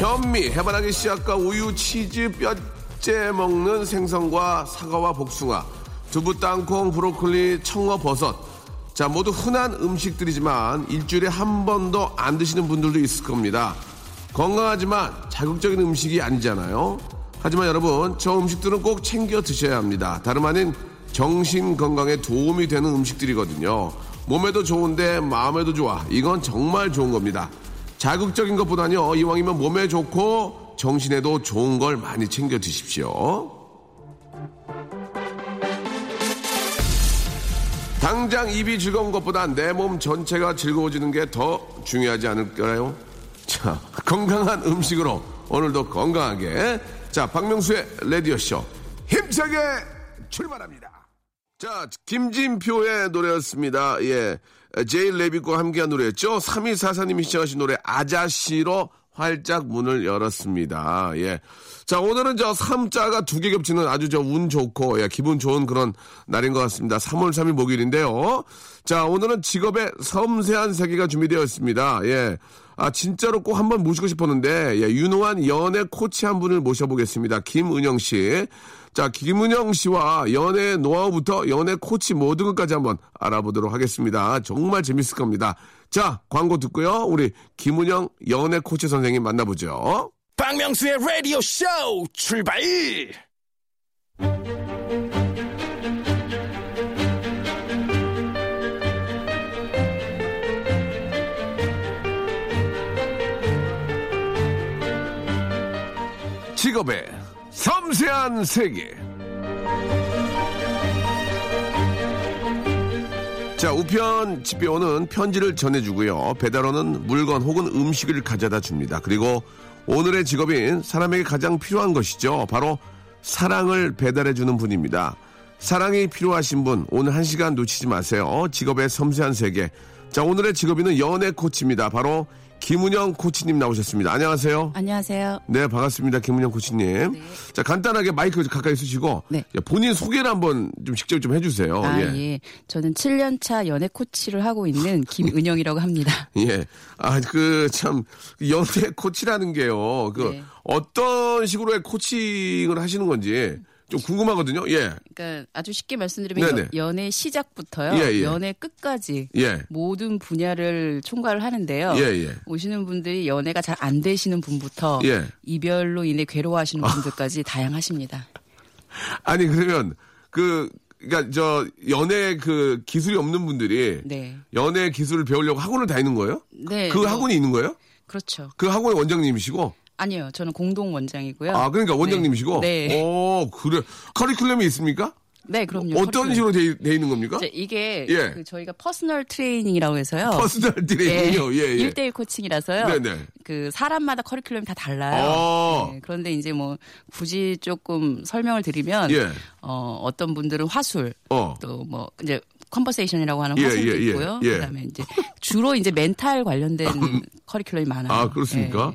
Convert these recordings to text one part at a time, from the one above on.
현미 해바라기 씨앗과 우유 치즈 뼈째 먹는 생선과 사과와 복숭아 두부 땅콩 브로콜리 청어 버섯 자 모두 흔한 음식들이지만 일주일에 한 번도 안 드시는 분들도 있을 겁니다 건강하지만 자극적인 음식이 아니잖아요. 하지만 여러분, 저 음식들은 꼭 챙겨 드셔야 합니다. 다름 아닌 정신 건강에 도움이 되는 음식들이거든요. 몸에도 좋은데 마음에도 좋아. 이건 정말 좋은 겁니다. 자극적인 것보다는요, 이왕이면 몸에 좋고 정신에도 좋은 걸 많이 챙겨 드십시오. 당장 입이 즐거운 것보다 내 몸 전체가 즐거워지는 게 더 중요하지 않을까요? 자, 건강한 음식으로 오늘도 건강하게. 자, 박명수의 라디오쇼. 힘차게 출발합니다. 자, 김진표의 노래였습니다. 예. 제일 레빗과 함께한 노래였죠. 3244님이 시청하신 노래 아자씨로 활짝 문을 열었습니다. 예. 자, 오늘은 저 3자가 두 개 겹치는 아주 저 운 좋고, 예, 기분 좋은 그런 날인 것 같습니다. 3월 3일 목요일인데요. 자, 오늘은 직업의 섬세한 세계가 준비되어 있습니다. 예. 아, 진짜로 꼭 한번 모시고 싶었는데, 예, 유능한 연애 코치 한 분을 모셔보겠습니다. 김은영 씨. 자, 김은영 씨와 연애 노하우부터 연애 코치 모든 것까지 한번 알아보도록 하겠습니다. 정말 재밌을 겁니다. 자, 광고 듣고요. 우리 김은영 연애 코치 선생님 만나보죠. 박명수의 Radio Show 출발. 직업의 섬세한 세계. 자, 우편 집배원은 편지를 전해주고요. 배달원은 물건 혹은 음식을 가져다 줍니다. 그리고 오늘의 직업인 사람에게 가장 필요한 것이죠. 바로 사랑을 배달해주는 분입니다. 사랑이 필요하신 분, 오늘 한 시간 놓치지 마세요. 직업의 섬세한 세계. 자, 오늘의 직업인은 연애 코치입니다. 바로 김은영 코치님 나오셨습니다. 안녕하세요. 안녕하세요. 네, 반갑습니다. 김은영 코치님. 자, 간단하게 마이크 가까이 쓰시고 네. 예, 본인 소개를 한번 좀 직접 좀 해주세요. 아, 예. 예. 저는 7년차 연애 코치를 하고 있는 김은영이라고 합니다. 예. 아, 그, 참, 연애 코치라는 게요. 그, 네. 어떤 식으로의 코칭을 하시는 건지 좀 궁금하거든요. 예. 그러니까 아주 쉽게 말씀드리면 네네. 연- 연애 시작부터요. 예, 예. 연애 끝까지 예. 모든 분야를 총괄을 하는데요. 예, 예. 오시는 분들이 연애가 잘 안 되시는 분부터 예. 이별로 인해 괴로워하시는 분들까지 다양하십니다. 아니, 그러면, 그, 그니까, 저, 연애 그 기술이 없는 분들이 네. 연애 기술을 배우려고 학원을 다니는 거예요? 네. 그 뭐, 학원이 있는 거예요? 그렇죠. 그 학원의 원장님이시고? 아니요. 저는 공동 원장이고요. 아, 그러니까 원장님이시고? 네. 오, 그래. 커리큘럼이 있습니까? 네, 그럼요. 어떤 커리큘럼. 식으로 돼, 돼 있는 겁니까? 이제 이게 예. 그 저희가 personal training이라고 해서요. personal training이요. 예, 예. 1대1 코칭이라서요. 네 네. 그 사람마다 커리큘럼이 다 달라요. 어. 네, 그런데 이제 뭐 굳이 조금 설명을 드리면 예. 어, 어떤 분들은 화술 어. 또뭐 이제 conversation이라고 하는 예, 화술도 예, 예, 있고요. 예. 그다음에 이제 주로 이제 멘탈 관련된 커리큘럼이 많아요. 아, 그렇습니까?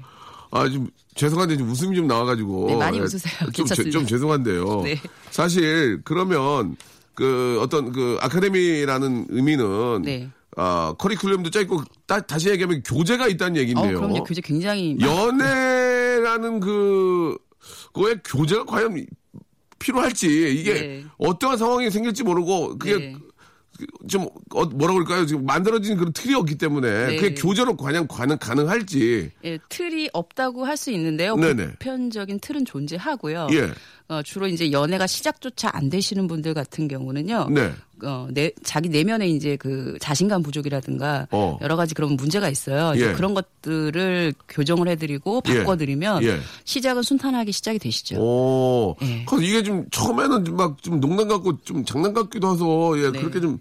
예. 아, 좀, 죄송한데 좀 웃음이 좀 나와가지고. 네, 많이 예, 웃으세요. 좀, 죄- 괜찮습니다. 좀 죄송한데요. 네. 사실, 그러면, 그, 어떤 그, 아카데미라는 의미는. 네. 아, 커리큘럼도 짧고, 따, 다시 얘기하면 교재가 있다는 어, 얘기인데요. 그럼요. 교재 굉장히 많- 연애라는 그, 그거에 교재가 과연 필요할지, 이게 네. 어떠한 상황이 생길지 모르고, 그게 네. 좀 어, 뭐라 그럴까요? 지금 만들어진 그런 틀이 없기 때문에 네. 그게 교제로 과연 가능 가능할지. 예, 틀이 없다고 할 수 있는데요. 네네. 보편적인 틀은 존재하고요. 예. 어, 주로 이제 연애가 시작조차 안 되시는 분들 같은 경우는요. 네. 어, 내, 자기 내면에 이제 그 자신감 부족이라든가 어. 여러 가지 그런 문제가 있어요. 이제 예. 그런 것들을 교정을 해드리고 예. 바꿔드리면 예. 시작은 순탄하게 시작이 되시죠. 오. 예. 그래서 이게 좀 처음에는 막 좀 농담 같고 좀 장난 같기도 해서 예, 네. 그렇게 좀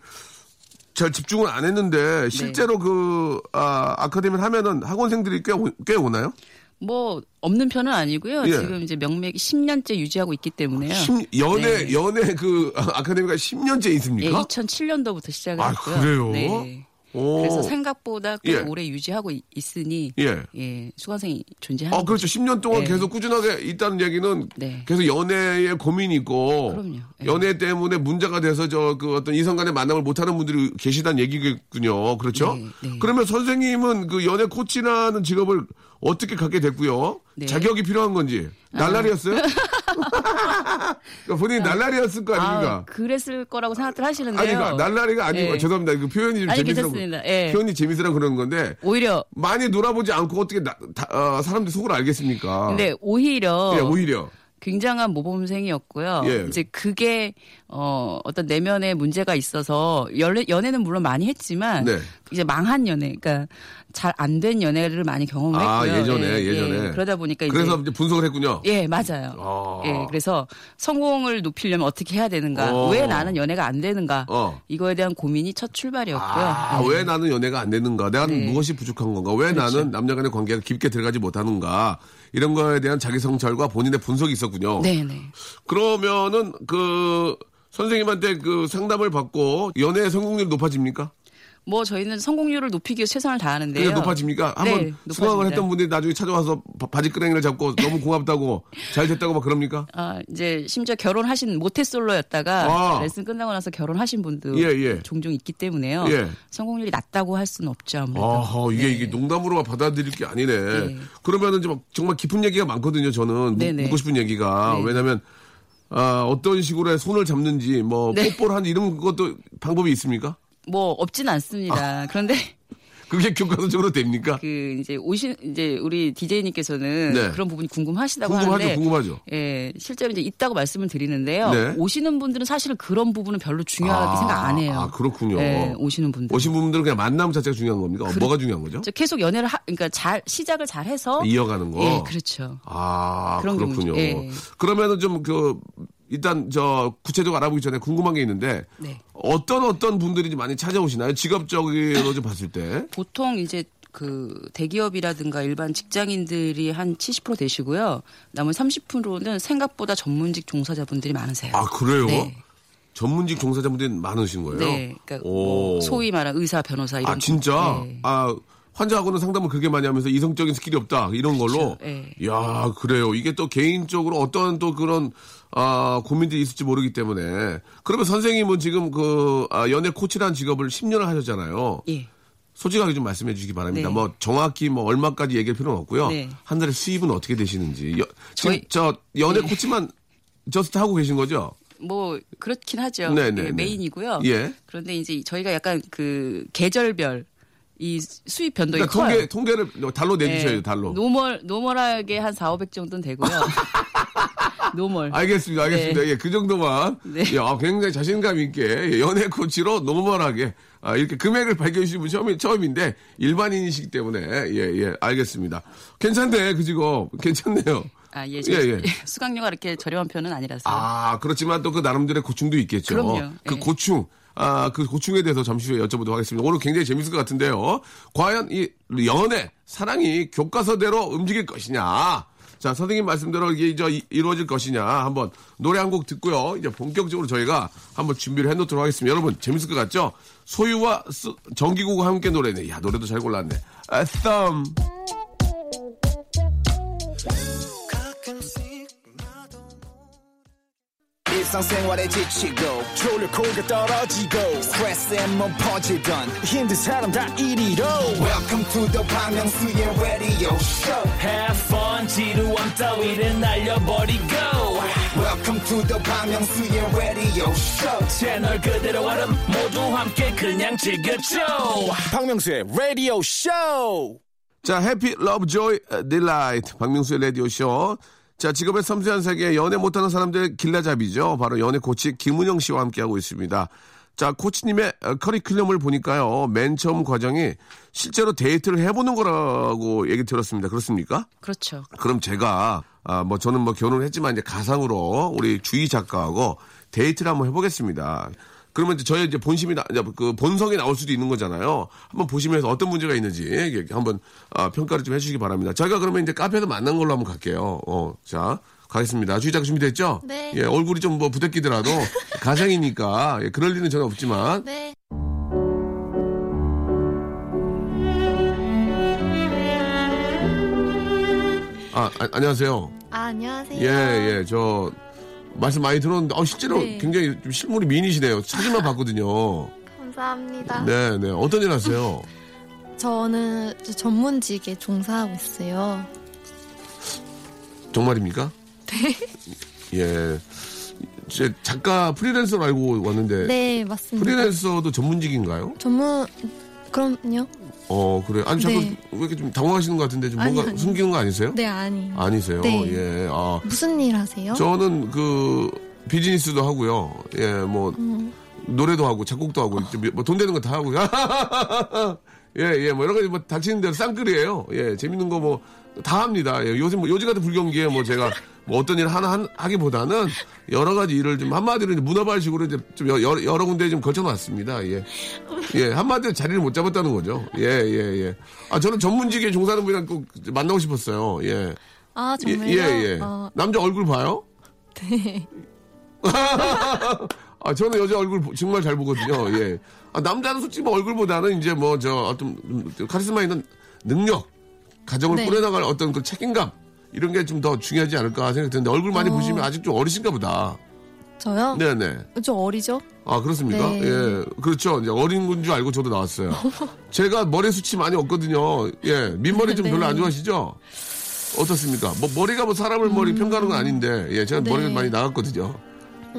잘 집중을 안 했는데 실제로 그 아, 아카데미를 하면은 학원생들이 꽤, 오- 꽤 오나요? 뭐 없는 편은 아니고요. 예. 지금 이제 명맥이 10년째 유지하고 있기 때문에요. 십- 연애 네. 연애 그 아, 아카데미가 10년째 예, 있습니까? 2007년도부터 시작을 아, 했고요. 그래요? 네. 오. 그래서 생각보다 꽤 예. 오래 유지하고 있- 있으니 예. 예, 수강생이 존재하는 아, 그렇죠. 10년 동안 네. 계속 꾸준하게 있다는 얘기는 네. 계속 연애에 고민이 있고 그럼요. 예. 연애 때문에 문제가 돼서 저 그 어떤 이성 간의 만남을 못 하는 분들이 계시다는 얘기겠군요. 그렇죠? 네, 네. 그러면 선생님은 그 연애 코치라는 직업을 어떻게 갖게 됐고요? 네. 자격이 필요한 건지. 날라리였어요? 그러니까 본인이 날라리였을 거 아닙니까? 아, 그랬을 거라고 생각들 하시는데요. 아니, 그러니까 날라리가 아니고 예. 죄송합니다. 그 표현이 좀 재밌으라고 괜찮습니다. 예. 표현이 재밌으라 그러는 건데 오히려 많이 놀아보지 않고 어떻게 나- 다- 어, 사람들 속을 알겠습니까? 근데 오히려 예, 오히려. 굉장한 모범생이었고요. 예. 이제 그게 어 어떤 내면에 문제가 있어서 연애 연애는 물론 많이 했지만 네. 이제 망한 연애, 그러니까 잘 안 된 연애를 많이 경험했고요. 아, 예전에, 예, 예전에. 예. 그러다 보니까 이제 그래서 이제 분석을 했군요. 예, 맞아요. 아. 예, 그래서 성공을 높이려면 어떻게 해야 되는가? 어. 왜 나는 연애가 안 되는가? 어. 이거에 대한 고민이 첫 출발이었고요. 아, 예. 왜 나는 연애가 안 되는가? 내가 네. 무엇이 부족한 건가? 왜 그렇죠. 나는 남녀 간의 관계가 깊게 들어가지 못하는가? 이런 거에 대한 자기 성찰과 본인의 분석이 있었군요. 네, 네. 그러면은 그 선생님한테 그 상담을 받고 연애 성공률이 높아집니까? 뭐 저희는 성공률을 높이기 위해 최선을 다하는데요. 그게 높아집니까? 한번 네, 수강을. 했던 분들이 나중에 찾아와서 바- 바지끄레기를 잡고 너무 고맙다고 잘 됐다고 막 그럽니까? 아, 이제 심지어 결혼하신 모태솔로였다가 아. 레슨 끝나고 나서 결혼하신 분도 예, 예. 종종 있기 때문에요. 예. 성공률이 낮다고 할 수는 없죠. 아무래도. 아하, 이게, 네. 이게 농담으로 받아들일 게 아니네. 네. 그러면은 좀 정말 깊은 얘기가 많거든요, 저는. 묻- 네네. 묻고 싶은 얘기가. 네. 왜냐면, 아, 어떤 식으로 손을 잡는지, 뭐, 네. 뽀뽀를 하는 이런 것도 방법이 있습니까? 뭐 없진 않습니다. 그런데 그게 교과서적으로 됩니까? 그 이제 오신 이제 우리 디제이님께서는 네. 그런 부분이 궁금하시다고 궁금하죠, 하는데 궁금하죠. 예, 실제로 이제 있다고 말씀을 드리는데요. 네. 오시는 분들은 사실 그런 부분은 별로 중요하게 아, 생각 안 해요. 아, 그렇군요. 예, 오시는 분들. 오신 분들은 그냥 만남 자체가 중요한 겁니까? 뭐가 중요한 거죠? 저 계속 연애를 하, 그러니까 잘 시작을 잘 해서 이어가는 거. 예, 그렇죠. 아, 그런 그렇군요. 예. 그러면은 좀 그, 일단 저 구체적으로 알아보기 전에 궁금한 게 있는데 네. 어떤 어떤 분들이 좀 많이 찾아오시나요? 직업적으로 좀 봤을 때. 보통 이제 그 대기업이라든가 일반 직장인들이 한 70% 되시고요. 남은 30%는 생각보다 전문직 종사자분들이 많으세요. 아, 그래요? 네. 전문직 종사자분들이 많으신 거예요? 네. 그러니까 오. 뭐 소위 말하는 의사, 변호사 이런 아, 진짜? 네. 아, 환자하고는 상담을 그렇게 많이 하면서 이성적인 스킬이 없다. 이런 걸로. 네. 야 그래요. 이게 또 개인적으로 어떤 또 그런, 아, 고민들이 있을지 모르기 때문에. 그러면 선생님은 지금 그, 아, 연애 코치라는 직업을 10년을 하셨잖아요. 예. 솔직하게 좀 말씀해 주시기 바랍니다. 네. 뭐 정확히 뭐 얼마까지 얘기할 필요는 없고요. 네. 한 달에 수입은 어떻게 되시는지. 여, 지금 저희- 저 연애 네. 코치만 just 하고 계신 거죠? 뭐 그렇긴 하죠. 네, 예, 네, 네. 메인이고요. 예. 그런데 이제 저희가 약간 그 계절별 이 수입 변동이 그러니까 커요. 통계 통계를 달로 내주셔요. 예. 달로. normal normal하게 한 4, 500 정도는 되고요. normal. 알겠습니다. 알겠습니다. 예, 그 정도만. 네. 예, 아, 굉장히 자신감 있게 예, 연애 코치로 normal하게 아, 이렇게 금액을 밝혀주신 분 처음, 처음인데 일반인이시기 때문에 예, 예, 알겠습니다. 괜찮네, 그 직업. 괜찮네요. 아, 예, 예, 저, 예. 수강료가 그렇게 저렴한 편은 아니라서. 아, 그렇지만 또 그 나름대로의 고충도 있겠죠. 그럼요. 그 예. 고충. 아, 그 고충에 대해서 잠시 후에 여쭤보도록 하겠습니다. 오늘 굉장히 재밌을 것 같은데요. 과연 이 연애, 사랑이 교과서대로 움직일 것이냐. 자, 선생님 말씀대로 이게 저 이- 이루어질 것이냐. 한번 노래 한 곡 듣고요. 이제 본격적으로 저희가 한번 준비를 해 놓도록 하겠습니다. 여러분, 재밌을 것 같죠? 소유와 스- 정기국과 함께 노래네. 야, 노래도 잘 골랐네. 아, 썸. 일상생활에 지치고, 졸려 코가 떨어지고, 스트레스에 몸 퍼지던, 힘든 사람 다 이리로. welcome to the Bang Myung-soo's radio show. Have fun 지루함 따위를 날려버리고. Welcome to the 방명수의 radio show. 채널 그대로 얼음 모두 함께 그냥 즐겨줘. 박명수의 radio show. 자, happy love joy delight 박명수의 라디오 쇼. 자, 직업의 섬세한 세계 연애 못하는 사람들의 길라잡이죠. 바로 연애 코치 김은영 씨와 함께하고 있습니다. 자, 코치님의 어, 커리큘럼을 보니까요. 맨 처음 과정이 실제로 데이트를 해보는 거라고 얘기 들었습니다. 그렇습니까? 그렇죠. 그럼 제가 아, 뭐 저는 뭐 결혼을 했지만 이제 가상으로 우리 주희 작가하고 데이트를 한번 해보겠습니다. 그러면 이제 저의 이제 본심이 나, 이제 그 본성이 나올 수도 있는 거잖아요. 한번 보시면서 어떤 문제가 있는지 한번 아, 평가를 좀 해주시기 바랍니다. 저희가 그러면 이제 카페에서 만난 걸로 한번 갈게요. 어, 자 가겠습니다. 주희 작가 준비됐죠? 네. 예, 얼굴이 좀 뭐 부대끼더라도 가상이니까 예, 그럴 리는 전혀 없지만 네. 아, 아, 안녕하세요. 아, 안녕하세요. 예, 예, 저, 말씀 많이 들었는데, 어, 실제로 네. 굉장히 좀 실물이 미인이시네요. 사진만 봤거든요. 감사합니다. 네, 네. 어떤 일 하세요? 저는 전문직에 종사하고 있어요. 정말입니까? 네. 예. 제 작가 프리랜서로 알고 왔는데, 네, 맞습니다. 프리랜서도 전문직인가요? 전문, 그럼요? 어, 그래요. 아니, 자꾸 네. 왜 이렇게 좀 당황하시는 것 같은데, 좀 아니, 뭔가 아니. 숨기는 거 아니세요? 네, 아니. 아니세요? 네. 예. 아, 무슨 일 하세요? 저는 그, 비즈니스도 하고요. 예, 뭐, 음. 노래도 하고, 작곡도 하고, 뭐돈 되는 거 다 하고요. 예, 예, 뭐 여러 가지 뭐 닥치는 대로 쌍끌이에요. 예, 재밌는 거 뭐 다 합니다. 예, 요즘 뭐 요즘 같은 불경기에 뭐 제가 뭐 어떤 일 하나 한- 하기보다는 여러 가지 일을 좀 한마디로 이제 문어발식으로 이제 좀 여, 여러, 여러 군데 좀 걸쳐놨습니다. 예. 예, 한마디로 자리를 못 잡았다는 거죠. 예, 예, 예. 아, 저는 전문직에 종사하는 분이랑 꼭 만나고 싶었어요. 예. 아, 예, 정말요? 예, 예. 어, 남자 얼굴 봐요? 네. 아, 저는 여자 얼굴 보- 정말 잘 보거든요. 예. 아, 남자는 솔직히 뭐 얼굴보다는 이제 뭐 저 어떤 좀 카리스마 있는 능력, 가정을 네. 꾸려나갈 어떤 그 책임감 이런 게 좀 더 중요하지 않을까 생각이 드는데 얼굴 많이 어. 보시면 아직 좀 어리신가 보다. 저요? 네네. 좀 어리죠? 아, 그렇습니까? 네. 예. 그렇죠. 이제 어린 건줄 알고 저도 나왔어요. 제가 머리 숱이 많이 없거든요. 예. 밑머리 좀 네. 별로 안 좋아하시죠? 어떻습니까? 뭐, 머리가 뭐 사람을 머리 평가하는 건 아닌데, 예. 제가 네. 머리가 많이 나갔거든요.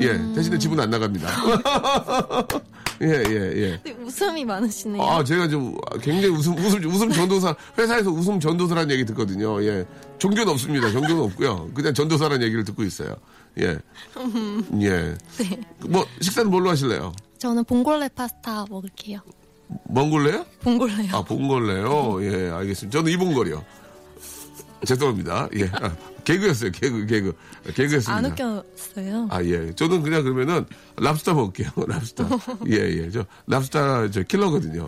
예. 대신에 집은 안 나갑니다. 예, 예, 예. 네, 웃음이 많으시네요. 아, 제가 좀 굉장히 웃음, 웃음, 웃음 전도사, 회사에서 웃음 전도사라는 얘기 듣거든요. 예. 종교는 없습니다. 종교는 없고요. 그냥 전도사라는 얘기를 듣고 있어요. 예. 예. 네. 뭐, 식사는 뭘로 하실래요? 저는 봉골레 파스타 먹을게요. 몽골레요? 봉골레요. 아, 봉골레요? 예, 알겠습니다. 저는 이봉골이요. 죄송합니다. 예. 아, 개그였어요. 개그, 개그. 개그였습니다. 안 웃겼어요. 아, 예. 저는 그냥 그러면은 랍스타 먹을게요. 랍스타. 예, 예. 저 랍스타 저 킬러거든요.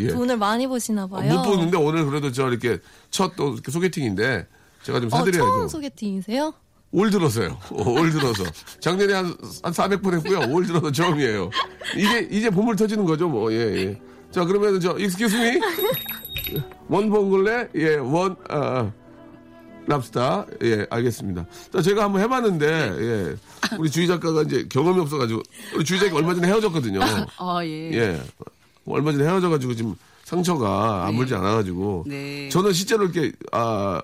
예. 돈을 많이 버시나 봐요. 못 보는데 오늘 그래도 저 이렇게 첫 또 소개팅인데 제가 좀 어, 사드려야죠. 처음 소개팅이세요? 올 들어서요. 어, 올 들어서. 작년에 한, 한 400번 했고요. 올 들어서 처음이에요. 이제, 이제 보물 터지는 거죠, 뭐, 예, 예. 자, 그러면 저, excuse me? 원 봉글레? 예, 원, 아, 랍스타? 예, 알겠습니다. 자, 제가 한번 해봤는데, 예. 우리 주희 작가가 이제 경험이 없어가지고, 우리 주희 작가 얼마 전에 헤어졌거든요. 아, 예. 예. 얼마 전에 헤어져가지고 지금 상처가 아물지 않아가지고. 네. 저는 실제로 이렇게, 아,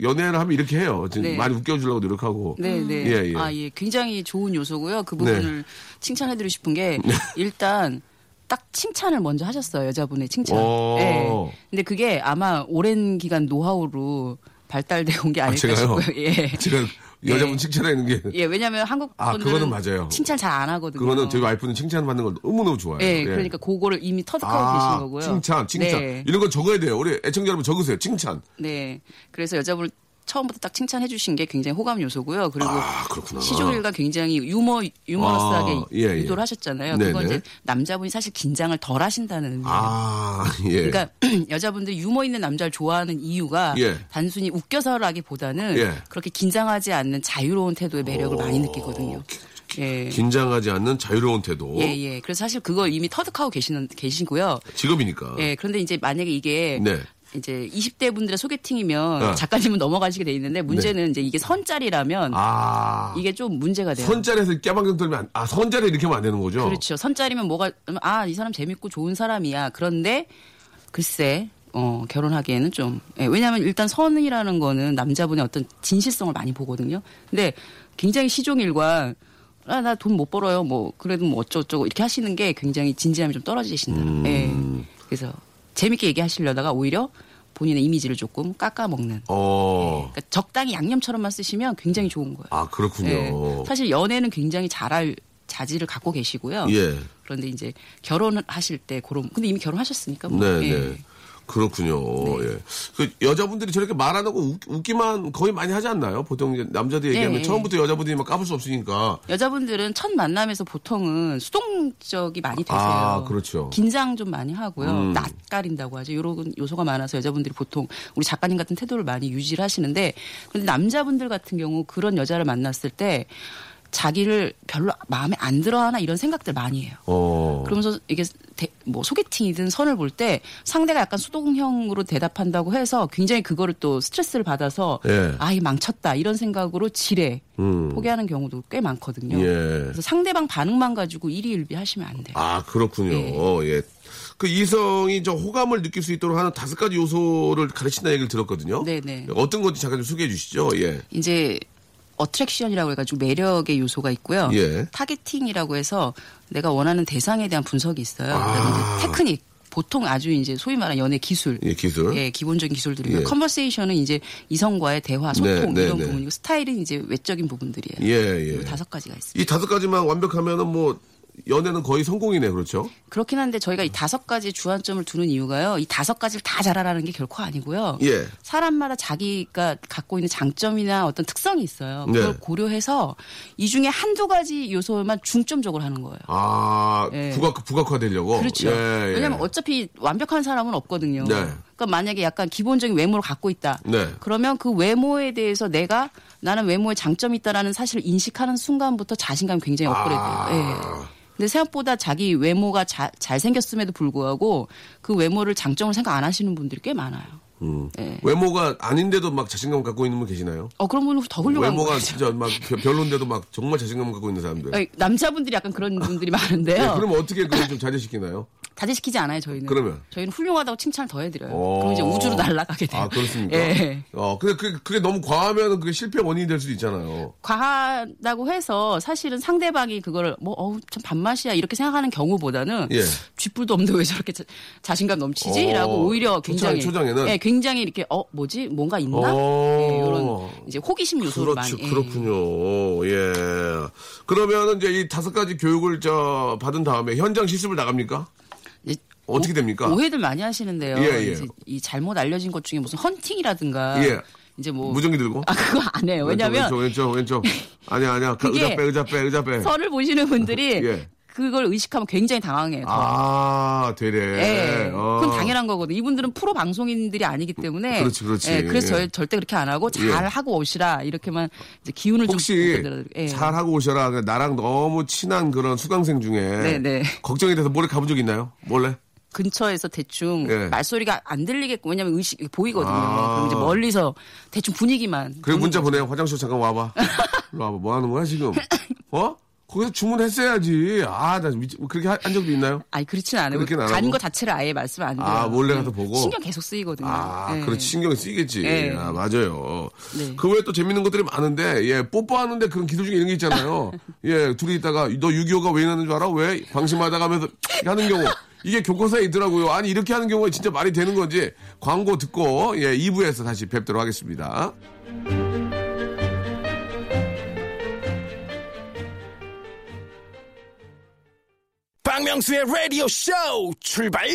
연애를 하면 이렇게 해요. 지금 네. 많이 웃겨주려고 노력하고. 네, 네. 예, 예. 아, 예. 굉장히 좋은 요소고요. 그 부분을 칭찬해드리고 싶은 게 네. 일단 딱 칭찬을 먼저 하셨어요. 여자분의 칭찬. 오. 예. 근데 그게 아마 오랜 기간 노하우로 발달되어 온 게 아, 아닐까 제가요? 싶고요. 예. 제가 여자분 예. 칭찬하는 게. 예, 왜냐면 한국 아, 그거는 맞아요. 칭찬 잘 안 하거든요. 그거는 저희 와이프는 칭찬받는 걸 너무너무 좋아해요. 예, 그러니까 그거를 이미 터득하고 아, 계신 거고요. 칭찬, 칭찬. 네. 이런 거 적어야 돼요. 우리 애청자 여러분 적으세요. 칭찬. 네. 그래서 여자분을 처음부터 딱 칭찬해 주신 게 굉장히 호감 요소고요. 그리고 아. 시종일관 굉장히 유머 유머러스하게 아, 예, 예. 유도를 하셨잖아요. 네네. 그건 이제 남자분이 사실 긴장을 덜 하신다는 의미예요. 아, 예. 그러니까 여자분들이 유머 있는 남자를 좋아하는 이유가 예. 단순히 웃겨서라기보다는 예. 그렇게 긴장하지 않는 자유로운 태도의 매력을 많이 느끼거든요. 예. 긴장하지 않는 자유로운 태도. 예, 예. 그래서 사실 그걸 이미 터득하고 계시는 계시고요. 직업이니까. 예. 그런데 이제 만약에 이게 네. 이제 20대 분들의 소개팅이면 어. 작가님은 넘어가시게 돼 있는데 문제는 이제 이게 선짜리라면 아. 이게 좀 문제가 돼요. 선자리에서 깨방정 떨면 안, 아, 선자리 이렇게 하면 안 되는 거죠? 그렇죠. 선짜리면 뭐가 아 이 사람 재밌고 좋은 사람이야. 그런데 글쎄 어 결혼하기에는 좀 예, 왜냐하면 일단 선이라는 거는 남자분의 어떤 진실성을 많이 보거든요. 근데 굉장히 시종일관 아, 나 돈 못 벌어요. 뭐 그래도 뭐 어쩌고저쩌고 이렇게 하시는 게 굉장히 진지함이 좀 떨어지신다. 음. 예. 그래서 재밌게 얘기하시려다가 오히려 본인의 이미지를 조금 깎아먹는. 어. 그러니까 적당히 양념처럼만 쓰시면 굉장히 좋은 거예요. 아, 그렇군요. 예. 사실 연애는 굉장히 잘할 자질을 갖고 계시고요. 예. 그런데 이제 결혼을 하실 때 그런 근데 이미 결혼하셨으니까 뭐. 네, 예. 네. 그렇군요. 예. 그 여자분들이 저렇게 말 안 하고 웃, 웃기만 거의 많이 하지 않나요? 보통 남자들 얘기하면 예, 예. 처음부터 여자분들이 막 까불 수 없으니까. 여자분들은 첫 만남에서 보통은 수동적이 많이 되세요. 아, 그렇죠. 긴장 좀 많이 하고요. 음. 낯가린다고 하죠. 이런 요소가 많아서 여자분들이 보통 우리 작가님 같은 태도를 많이 유지를 하시는데 그런데 남자분들 같은 경우 그런 여자를 만났을 때 자기를 별로 마음에 안 들어 하나 이런 생각들 많이 해요. 어. 그러면서 이게 대- 뭐 소개팅이든 선을 볼 때 상대가 약간 수동형으로 대답한다고 해서 굉장히 그거를 또 스트레스를 받아서 예. 아이 망쳤다 이런 생각으로 지레 음. 포기하는 경우도 꽤 많거든요. 예. 그래서 상대방 반응만 가지고 일희일비 하시면 안 돼요. 아, 그렇군요. 예. 그 이성이 저 호감을 느낄 수 있도록 하는 다섯 가지 요소를 가르친다는 얘기를 들었거든요. 네네. 어떤 건지 잠깐 좀 소개해 주시죠. 예. 이제 attraction이라고 해가지고 매력의 요소가 있고요. 예. targeting이라고 해서 내가 원하는 대상에 대한 분석이 있어요. 아. 테크닉. 보통 아주 이제 소위 말하는 연애 기술. 예, 기술. 예, 기본적인 기술들이고 예. 컨버세이션은 이제 이성과의 대화, 소통 네, 네, 이런 네. 부분이고 스타일은 이제 외적인 부분들이에요. 예, 예. 이 다섯 가지가 있습니다. 이 다섯 가지만 완벽하면은 뭐 연애는 거의 성공이네, 그렇죠? 그렇긴 한데 저희가 이 다섯 가지 주안점을 두는 이유가요. 이 다섯 가지를 다 잘하라는 게 결코 아니고요. 예. 사람마다 자기가 갖고 있는 장점이나 어떤 특성이 있어요. 그걸 네. 고려해서 이 중에 한두 가지 요소만 중점적으로 하는 거예요. 아, 예. 부각, 부각화되려고? 그렇죠. 예, 예. 왜냐하면 어차피 완벽한 사람은 없거든요. 네. 그러니까 만약에 약간 기본적인 외모를 갖고 있다. 네. 그러면 그 외모에 대해서 내가 나는 외모에 장점이 있다라는 사실을 인식하는 순간부터 자신감이 굉장히 업그레이드 돼요. 아. 예. 근데 생각보다 자기 외모가 자- 잘생겼음에도 불구하고 그 외모를 장점으로 생각 안 하시는 분들이 꽤 많아요. 음. 예. 외모가 아닌데도 막 자신감 갖고 있는 분 계시나요? 어, 그런 분은 더 훌륭한 외모가 거죠. 진짜 막 별- 별론데도 막 정말 자신감 갖고 있는 사람들. 아니, 남자분들이 약간 그런 분들이 예, 많은데요. 그러면 어떻게 그걸 좀 자제시키나요? 다제시키지 않아요, 저희는. 그러면? 저희는 훌륭하다고 칭찬을 더 해드려요. 어. 그럼 이제 우주로 날아가게 돼요. 아, 그렇습니까? 예. 어, 근데 그게, 그게 너무 과하면 그게 실패 원인이 될 수도 있잖아요. 과하다고 해서 사실은 상대방이 그걸 뭐 어우 참 밥맛이야 이렇게 생각하는 경우보다는 예. 쥐뿔도 없는데 왜 저렇게 자, 신감 넘치지라고 어, 오히려 굉장히 초장에는? 예, 굉장히 이렇게 어 뭐지 뭔가 있나 어. 예, 이런 이제 호기심 요소를 그렇죠, 많이 예. 그렇군요. 예. 그러면은 이제 이 다섯 가지 교육을 저 받은 다음에 현장 실습을 나갑니까? 어떻게 됩니까? 오해들 많이 하시는데요. 예, 예. 이 잘못 알려진 것 중에 무슨 헌팅이라든가 예. 이제 뭐 무전기 들고? 아 그거 안 해요. 왜냐면 왼쪽, 왼쪽, 왼쪽. 아니야, 아니야. 가- 그게 의자 빼, 의자 빼, 의자 빼. 선을 보시는 분들이 예. 그걸 의식하면 굉장히 당황해요. 더. 아, 되래. 예. 어. 그건 당연한 거거든요. 이분들은 프로 방송인들이 아니기 때문에. 그렇지, 그렇지. 예, 그래서 예. 절- 절대 그렇게 안 하고 잘 예. 하고 오시라 이렇게만 이제 기운을 혹시 좀 받들어드리고. 예. 잘 하고 오셔라. 그러니까 나랑 너무 친한 그런 수강생 중에 네, 네. 걱정이 돼서 몰래 가본 적 있나요? 몰래? 근처에서 대충 예. 말소리가 안 들리겠고 왜냐면 의식 보이거든요. 아. 그럼 이제 멀리서 대충 분위기만. 그리고 문자. 보내요. 화장실 잠깐 와봐. 일로 와봐. 뭐 하는 거야 지금? 어? 거기서 주문했어야지. 아, 나 미치, 그렇게 하- 한 적도 있나요? 아니 그렇진 않아요. 그렇게는 안 가는? 거 자체를 아예 말씀 안 드려요. 아, 몰래 예. 가서 보고? 신경 계속 쓰이거든요. 아, 예. 그렇지. 신경이 쓰이겠지. 예. 아, 맞아요. 네. 그 외에 또 재밌는 것들이 많은데, 예, 뽀뽀하는데 그런 기술 중에 이런 게 있잖아요. 예, 둘이 있다가, 너 6.25가 왜 이러는 줄 알아? 왜? 방심하다가 하면서 하는 경우. 이게 교과서에 있더라고요. 아니, 이렇게 하는 경우가 진짜 말이 되는 건지. 광고 듣고, 예, 2부에서 다시 뵙도록 하겠습니다. 박명수의 라디오 쇼 출발!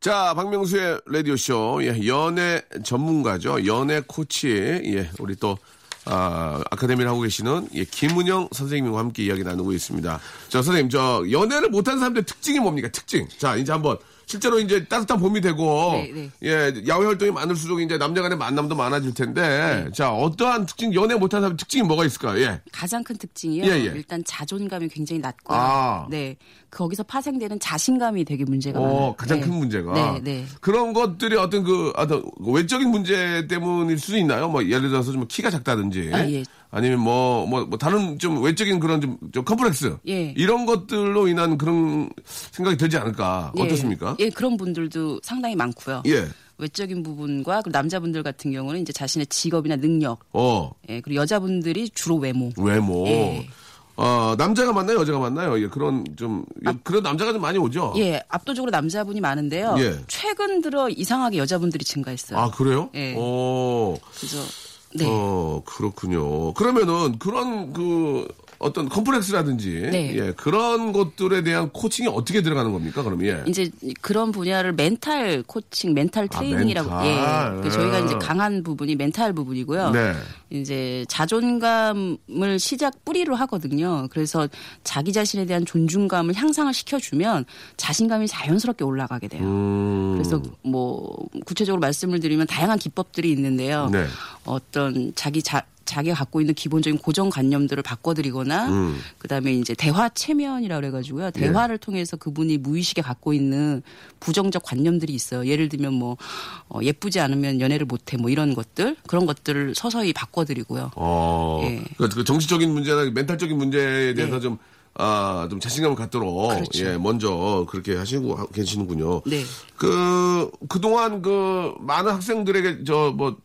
자, 박명수의 라디오 쇼, 예, 연애 전문가죠. 연애 코치, 예, 우리 또, 아, 아카데미를 하고 계시는, 예, 김은영 선생님과 함께 이야기 나누고 있습니다. 저, 선생님, 저, 연애를 못하는 사람들의 특징이 뭡니까? 특징. 자, 이제 한번, 실제로 이제 따뜻한 봄이 되고, 네, 네. 예, 야외 활동이 많을수록 이제 남녀 간의 만남도 많아질 텐데, 자, 어떠한 특징, 연애 못하는 사람 특징이 뭐가 있을까요? 예. 가장 큰 특징이요. 예, 예. 일단 자존감이 굉장히 낮고요. 아. 네. 거기서 파생되는 자신감이 되게 문제가 어, 많아요. 가장 네. 큰 문제가. 네, 네. 그런 것들이 어떤 그, 어떤 외적인 문제 때문일 수도 있나요? 뭐, 예를 들어서 좀 키가 작다든지. 아, 예. 아니면 뭐, 뭐, 뭐 다른 좀 외적인 그런 좀, 좀 컴플렉스. 예. 이런 것들로 인한 그런 생각이 들지 않을까. 예. 어떻습니까? 예, 그런 분들도 상당히 많고요. 예. 외적인 부분과 그리고 남자분들 같은 경우는 이제 자신의 직업이나 능력, 어, 예, 그리고 여자분들이 주로 외모. 외모. 예. 어, 남자가 만나요? 여자가 만나요? 예, 그런 좀, 예, 그런 남자가 좀 많이 오죠? 아. 예, 압도적으로 남자분이 많은데요. 예. 최근 들어 이상하게 여자분들이 증가했어요. 아, 그래요? 예. 어, 그래서 네. 어, 그렇군요. 그러면은 그런 그 어떤 컴플렉스라든지 네. 예, 그런 것들에 대한 코칭이 어떻게 들어가는 겁니까? 그럼 예. 이제 그런 분야를 멘탈 코칭, 멘탈 트레이닝이라고 멘탈. 예. 그 저희가 이제 강한 부분이 멘탈 부분이고요. 네. 이제 자존감을 시작 뿌리로 하거든요. 그래서 자기 자신에 대한 존중감을 향상을 시켜주면 자신감이 자연스럽게 올라가게 돼요. 음. 그래서 뭐 구체적으로 말씀을 드리면 다양한 기법들이 있는데요. 네. 어떤 자기 자 자기가 갖고 있는 기본적인 고정관념들을 바꿔드리거나 음. 그다음에 이제 대화 체면이라 그래가지고요 대화를 통해서 그분이 무의식에 갖고 있는 부정적 관념들이 있어요 예를 들면 뭐 어, 예쁘지 않으면 연애를 못해 뭐 이런 것들 그런 것들을 서서히 바꿔드리고요 어, 예. 그, 그 정치적인 문제나 멘탈적인 문제에 대해서 네. 좀, 아, 좀 자신감을 갖도록, 그렇죠. 예, 먼저 그렇게 하시고 하- 계시는군요. 네. 그, 그동안 그, 많은 학생들에게 저, 뭐,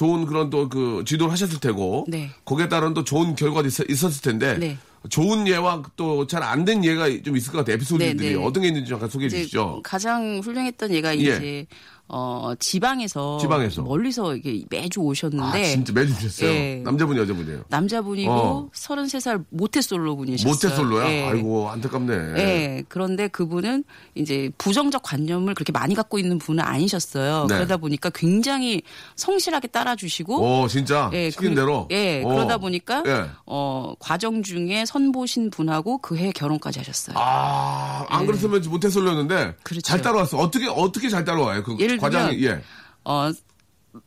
좋은 그런 또 그 지도를 하셨을 테고, 네. 거기에 따른 또 좋은 결과도 있, 었을 텐데, 네. 좋은 예와 또 잘 안 된 예가 좀 있을 것 같아요. 에피소드들이 네, 네. 어떤 게 있는지 잠깐 소개해 주시죠. 가장 훌륭했던 얘가 예. 이제 어 지방에서 지방에서. 멀리서 이게 매주 아, 오셨는데 진짜 매주 주셨어요. 예. 남자분이 여자분이에요. 남자분이고 어. 33살 모태 솔로 분이셨어요. 모태 솔로야? 예. 아이고, 안타깝네. 예. 그런데 그분은 이제 부정적 관념을 그렇게 많이 갖고 있는 분은 아니셨어요. 네. 그러다 보니까 굉장히 성실하게 따라주시고 오, 진짜? 예, 시킨 그- 대로? 예, 오. 그러다 보니까 예. 어, 과정 중에 선보신 분하고 그해 결혼까지 하셨어요. 아, 안 그랬으면 못했을렸는데 예. 그렇죠. 잘 따라왔어. 어떻게 어떻게 잘 따라와요? 그 예를 과장이 예. 어,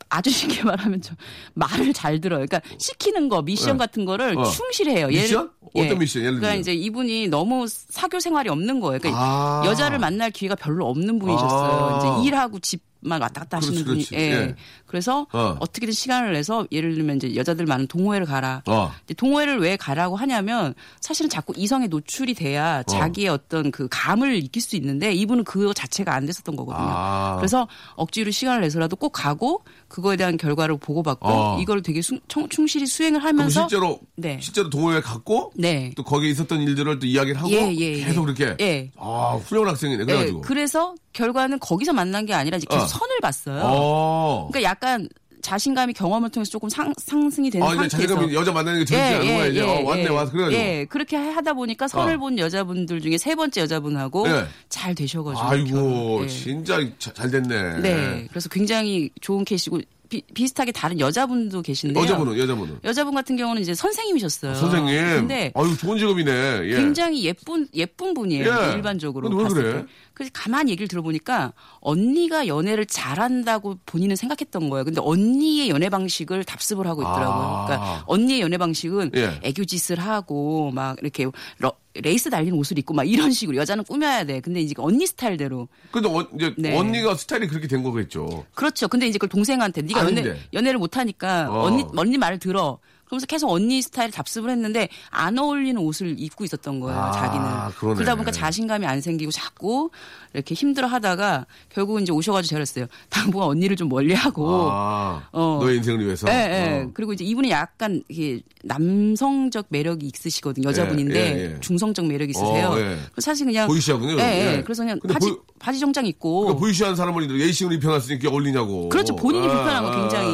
아주 쉽게 말하면 좀 말을 잘 들어요. 그러니까 시키는 거 미션 예. 같은 거를 어. 충실해요. 미션? 어떤 미션? 예를 그러니까? 이제 이분이 너무 사교 생활이 없는 거예요. 그러니까 아. 여자를 만날 기회가 별로 없는 분이셨어요. 아. 이제 일하고 집 만 왔다 갔다 하시는 그렇지, 분이. 예. 예. 그래서 어. 어. 떻게든 시간을 내서 예를 들면 이제 여자들 많은 동호회를 가라. 어. 동호회를 왜 가라고 하냐면 사실은 자꾸 이성에 노출이 돼야 자기의 어떤 그 감을 익힐 수 있는데 이분은 그거 자체가 안 됐었던 거거든요. 아. 그래서 억지로 시간을 내서라도 꼭 가고 그거에 대한 결과를 보고받고 어. 이걸 되게 수- 청- 충실히 수행을 하면서 실제로 네. 실제로 동호회 갔고 네. 또 거기에 있었던 일들을 또 이야기를 하고 예, 예, 예. 계속 그렇게 예. 아, 훌륭한 학생이네. 예, 그래가지고. 그래서 결과는 거기서 만난 게 아니라 계속 어. 선을 봤어요. 어. 그러니까 약간 자신감이 경험을 통해서 조금 상, 상승이 되는 아, 이제 상태에서 자기가 여자 만나는 게 재밌지 않은 거야. 이제 어, 왔네, 와서 그래가지고. 예, 그렇게 하다 보니까 선을 어. 본 여자분들 중에 세 번째 여자분하고 예. 잘 되셔가지고. 아이고. 예. 진짜 자- 잘 됐네. 네. 그래서 굉장히 좋은 케이스고 비, 슷하게 다른 여자분도 계신데요. 여자분은, 여자분은. 여자분 같은 경우는 이제 선생님이셨어요. 선생님. 근데 아유, 좋은 직업이네. 예. 굉장히 예쁜 예쁜 분이에요. 예. 일반적으로 근데 왜 그래? 때. 그래서 가만히 얘기를 들어보니까 언니가 연애를 잘한다고 본인은 생각했던 거예요. 근데 언니의 연애 방식을 답습을 하고 있더라고요. 아. 그러니까 언니의 연애 방식은 예. 애교짓을 하고 막 이렇게 러- 레이스 달린 옷을 입고 막 이런 식으로 여자는 꾸며야 돼. 근데 이제 언니 스타일대로 근데 어, 이제 네. 언니가 스타일이 그렇게 된 거겠죠. 그렇죠. 근데 이제 그걸 동생한테 네가 연애, 아닌데. 연애를 못 하니까 어. 언니 언니 말을 들어. 그러면서 계속 언니 스타일 답습을 했는데 안 어울리는 옷을 입고 있었던 거예요, 아, 자기는. 그러네. 그러다 보니까 자신감이 안 생기고 자꾸 이렇게 힘들어 하다가 결국 이제 오셔가지고 저랬어요. 당분간 언니를 좀 멀리 하고. 아, 어. 너의 인생을 위해서. 예, 예. 어. 그리고 이제 이분이 약간 이게 남성적 매력이 있으시거든요. 여자분인데 예, 예, 예. 중성적 매력이 있으세요. 어, 예. 그래서 사실 그냥 보이시하군요. 예, 예. 예. 그래서 그냥 바지 보이- 바지 정장 입고 그러니까 보이시한 사람을 예의식을 입혀놨으니까 어울리냐고. 그렇죠. 본인이 아, 불편한 거 아, 굉장히.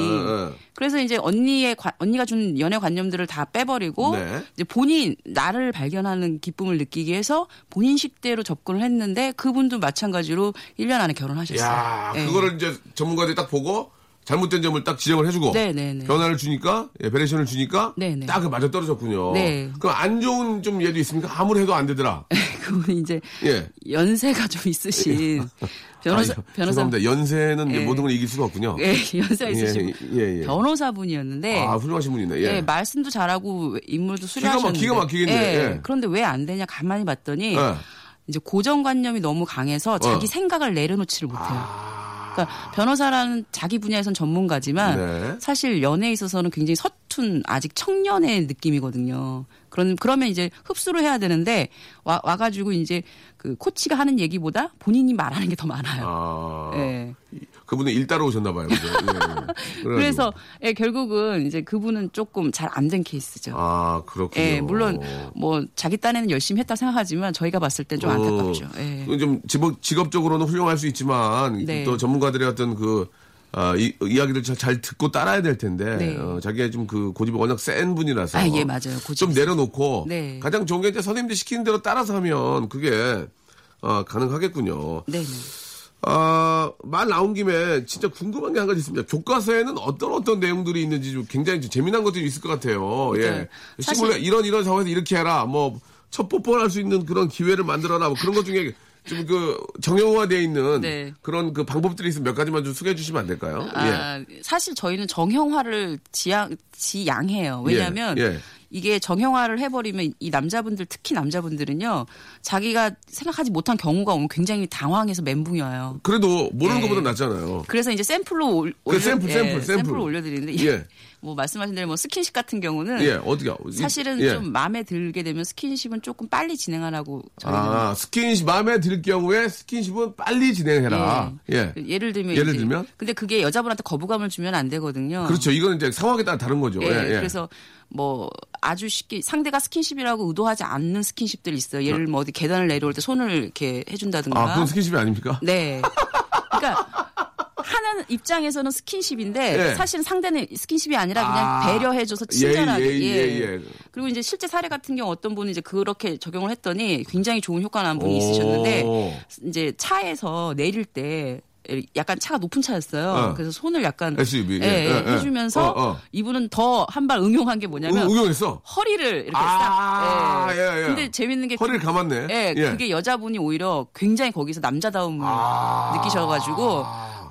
그래서 이제 언니의 관- 언니가 준 연애 관념들을 다 빼버리고 네. 이제 본인 나를 발견하는 기쁨을 느끼기 위해서 본인 식대로 접근을 했는데 그분도 마찬가지로 1년 안에 결혼하셨어요. 야, 예. 그거를 이제 전문가들이 딱 보고 잘못된 점을 딱 지적을 해주고 네, 네, 네. 변화를 주니까 예, 베레이션을 주니까 네, 네. 딱 맞아 떨어졌군요. 네. 그럼 안 좋은 좀 예도 있습니까? 아무리 해도 안 되더라. 그분이 이제 예. 연세가 좀 있으신 변호사 아니, 변호사 죄송합니다. 연세는 예. 모든 걸 이길 수가 없군요. 예, 연세가 예, 있으신 예, 예. 변호사분이었는데 아, 훌륭하신 분이네. 예. 예, 말씀도 잘하고 인물도 수려하셨는데 기가 막히겠네. 예, 예. 그런데 왜 안 되냐 가만히 봤더니 예. 이제 고정관념이 너무 강해서 자기 생각을 내려놓지를 못해요. 아. 그러니까 변호사라는 자기 분야에선 전문가지만 네. 사실 연애에 있어서는 굉장히 서, 서툰 아직 청년의 느낌이거든요. 그런 그러면 이제 흡수를 해야 되는데 와 와가지고 이제 그 코치가 하는 얘기보다 본인이 말하는 게 더 많아요. 아, 예. 그분은 일 따러 오셨나 봐요. 그죠? 예, 예. 그래서 예, 결국은 이제 그분은 조금 잘 안 된 케이스죠. 아, 그렇군요. 예, 물론 뭐 자기 딴에는 열심히 했다 생각하지만 저희가 봤을 땐 좀 안타깝죠. 예. 어, 좀 직업, 직업적으로는 훌륭할 수 있지만 네. 또 전문가들의 어떤 그 아, 이, 이야기를 잘, 잘 듣고 따라야 될 텐데 네. 어, 자기가 좀 그 고집이 워낙 센 분이라서 아, 예, 맞아요. 고집이 좀 내려놓고 네. 가장 좋은 게 이제 선생님들 시키는 대로 따라서 하면 그게 어, 가능하겠군요. 네, 네. 아, 말 나온 김에 진짜 궁금한 게 한 가지 있습니다. 교과서에는 어떤 어떤 내용들이 있는지 좀 굉장히 좀 재미난 것들이 있을 것 같아요. 예. 네. 사실- 시뮬레 이런 이런 상황에서 이렇게 해라. 뭐 첫 뽀뽀를 할 수 있는 그런 기회를 만들어라. 뭐 그런 것 중에 좀그 정형화되어 있는 네. 그런 그 방법들이 있으면 몇 가지만 좀 소개해 주시면 안 될까요? 예. 아, 사실 저희는 정형화를 지양, 지양해요. 왜냐하면 예, 예. 이게 정형화를 해버리면 이 남자분들 특히 남자분들은요 자기가 생각하지 못한 경우가 오면 굉장히 당황해서 멘붕이 와요. 그래도 모르는 예. 것보다 낫잖아요. 그래서 이제 샘플로 올, 그 올려- 샘플, 예, 샘플, 샘플. 샘플을 올려드리는데 예. 뭐 말씀하신 대로 뭐 스킨십 같은 경우는 예, 어디가? 사실은 예. 좀 마음에 들게 되면 스킨십은 조금 빨리 진행하라고 아, 스킨십 마음에 들 경우에 스킨십은 빨리 진행해라. 예. 그 예를 들면 예를 이제- 들면? 근데 그게 여자분한테 거부감을 주면 안 되거든요. 그렇죠. 이거는 이제 상황에 따라 다른 거죠. 예, 예, 예. 그래서 뭐 아주 쉽게 상대가 스킨십이라고 의도하지 않는 스킨십들이 있어요. 예를 들면 어디 계단을 내려올 때 손을 이렇게 해준다든가. 아, 그건 스킨십이 아닙니까? 네. 그러니까 하는 입장에서는 스킨십인데 예. 사실은 상대는 스킨십이 아니라 그냥 아. 배려해줘서 친절하게. 예, 예, 예, 예. 그리고 이제 실제 사례 같은 경우 어떤 분이 이제 그렇게 적용을 했더니 굉장히 좋은 효과 난 분이 있으셨는데 오. 이제 차에서 내릴 때 약간 차가 높은 차였어요. 어. 그래서 손을 약간 SUV. 예, 예, 예, 예, 예. 해주면서 어, 어. 이분은 더 한 발 응용한 게 뭐냐면 응, 응용했어. 허리를 이렇게 아, 싹. 예, 예. 근데 재밌는 게 허리를 감았네. 예, 예. 그게 여자분이 오히려 굉장히 거기서 남자다움을 아. 느끼셔가지고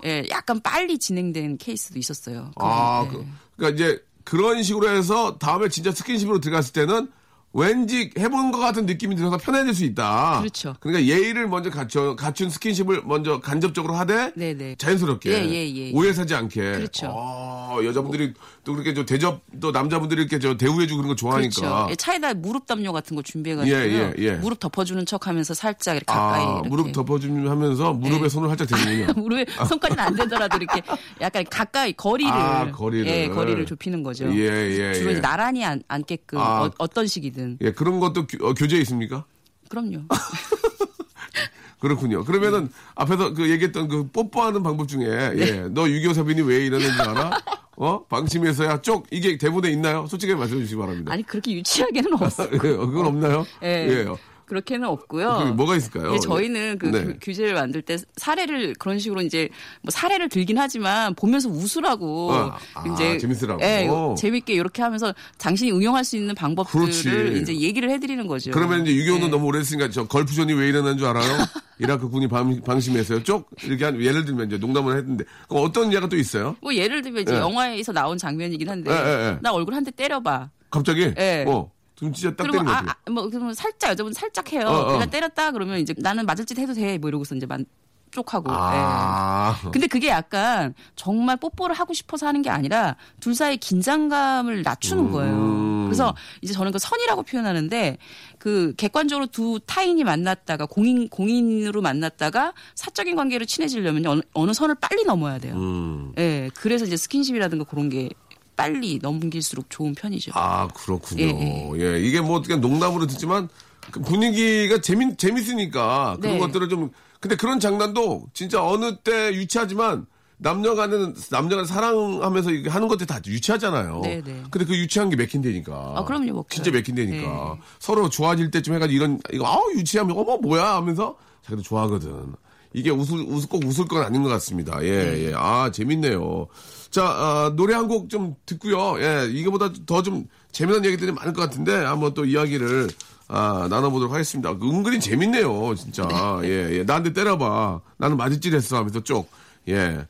예, 약간 빨리 진행된 케이스도 있었어요. 아, 그건, 예. 그, 그러니까 이제 그런 식으로 해서 다음에 진짜 스킨십으로 들어갔을 때는 왠지 해본 것 같은 느낌이 들어서 편해질 수 있다. 그렇죠. 그러니까 예의를 먼저 갖춰, 갖춘 스킨십을 먼저 간접적으로 하되 네네. 자연스럽게 예, 예, 예. 오해 사지 않게. 그렇죠. 아, 여자분들이 또 그렇게 저 대접 또 남자분들이 이렇게 저 대우해주고 그런 거 좋아하니까. 그렇죠. 예, 차에다 무릎 담요 같은 거 준비해가지고 예, 예, 예. 무릎 덮어주는 척하면서 살짝 이렇게 가까이 아, 이렇게. 무릎 덮어주면서 무릎에 예. 손을 활짝 대는군요. 무릎에 손까지는 안 되더라도 이렇게 약간 가까이 거리를 아, 거리를. 예, 거리를 좁히는 거죠. 예, 예, 주로 예. 이제 나란히 안, 앉게끔 아. 어, 떤 식이든 예, 그런 것도 교, 어, 교재에 있습니까? 그럼요. 그렇군요. 그러면은 앞에서 그 얘기했던 그 뽀뽀하는 방법 중에 네. 예, 너 유교 사빈이 왜 이러는지 알아? 어? 방심해서야 쪽 이게 대본에 있나요? 솔직히 말씀해 주시기 바랍니다. 아니 그렇게 유치하게는 없어요. 예, 그건 없나요? 예. 예. 그렇게는 없고요. 그게 뭐가 있을까요? 예, 저희는 그 네. 규- 규제를 만들 때 사례를 그런 식으로 이제 뭐 사례를 들긴 하지만 보면서 웃으라고 어, 아, 이제 재밌으라고. 예, 재밌게 이렇게 하면서 당신이 응용할 수 있는 방법들을 그렇지. 이제 얘기를 해드리는 거죠. 그러면 이제 유교는 예. 너무 오래 했으니까 저 걸프전이 왜 일어난 줄 알아요? 이라크 군이 방, 방심해서요. 쪽 이렇게 한 예를 들면 이제 농담을 했는데 그럼 어떤 예가 또 있어요? 뭐 예를 들면 이제 예. 영화에서 나온 장면이긴 한데 예, 예, 예. 나 얼굴 한 대 때려봐. 갑자기? 예. 어. 좀 진짜 딱 때리면 아, 어떡해? 아, 뭐 그러면 살짝 여자분 살짝 해요. 어, 어. 내가 때렸다 그러면 이제 나는 맞을 짓 해도 돼. 뭐 이러고서 이제 만 쪽하고. 예. 아. 근데 그게 약간 정말 뽀뽀를 하고 싶어서 하는 게 아니라 둘 사이 긴장감을 낮추는 음. 거예요. 그래서 이제 저는 그 선이라고 표현하는데 그 객관적으로 두 타인이 만났다가 공인 공인으로 만났다가 사적인 관계로 친해지려면 어느, 어느 선을 빨리 넘어야 돼요. 음. 예. 그래서 이제 스킨십이라든가 그런 게 빨리 넘길수록 좋은 편이죠. 아, 그렇군요. 예, 예, 이게 뭐 어떻게 농담으로 듣지만 그 분위기가 재밌, 재밌으니까 그런 네. 것들을 좀, 근데 그런 장난도 진짜 어느 때 유치하지만 남녀간은, 남녀간 사랑하면서 하는 것들 다 유치하잖아요. 네, 네. 근데 그 유치한 게 맥힌다니까. 아, 그럼요, 먹혀요. 진짜 맥힌다니까. 네. 서로 좋아질 때쯤 해가지고 이런, 이거, 아우, 유치하면, 어머, 뭐야? 하면서 자기도 좋아하거든. 이게 웃을, 웃을, 꼭 웃을 건 아닌 것 같습니다. 예, 네. 예. 아, 재밌네요. 자, 아, 노래 한 곡 좀 듣고요. 예, 이거보다 더 좀 재미난 얘기들이 많을 것 같은데 한번 또 이야기를 아, 나눠보도록 하겠습니다. 은근히 재밌네요, 진짜. 예, 예. 나한테 때려봐. 나는 맞을짓 했어 하면서 쪽. 예.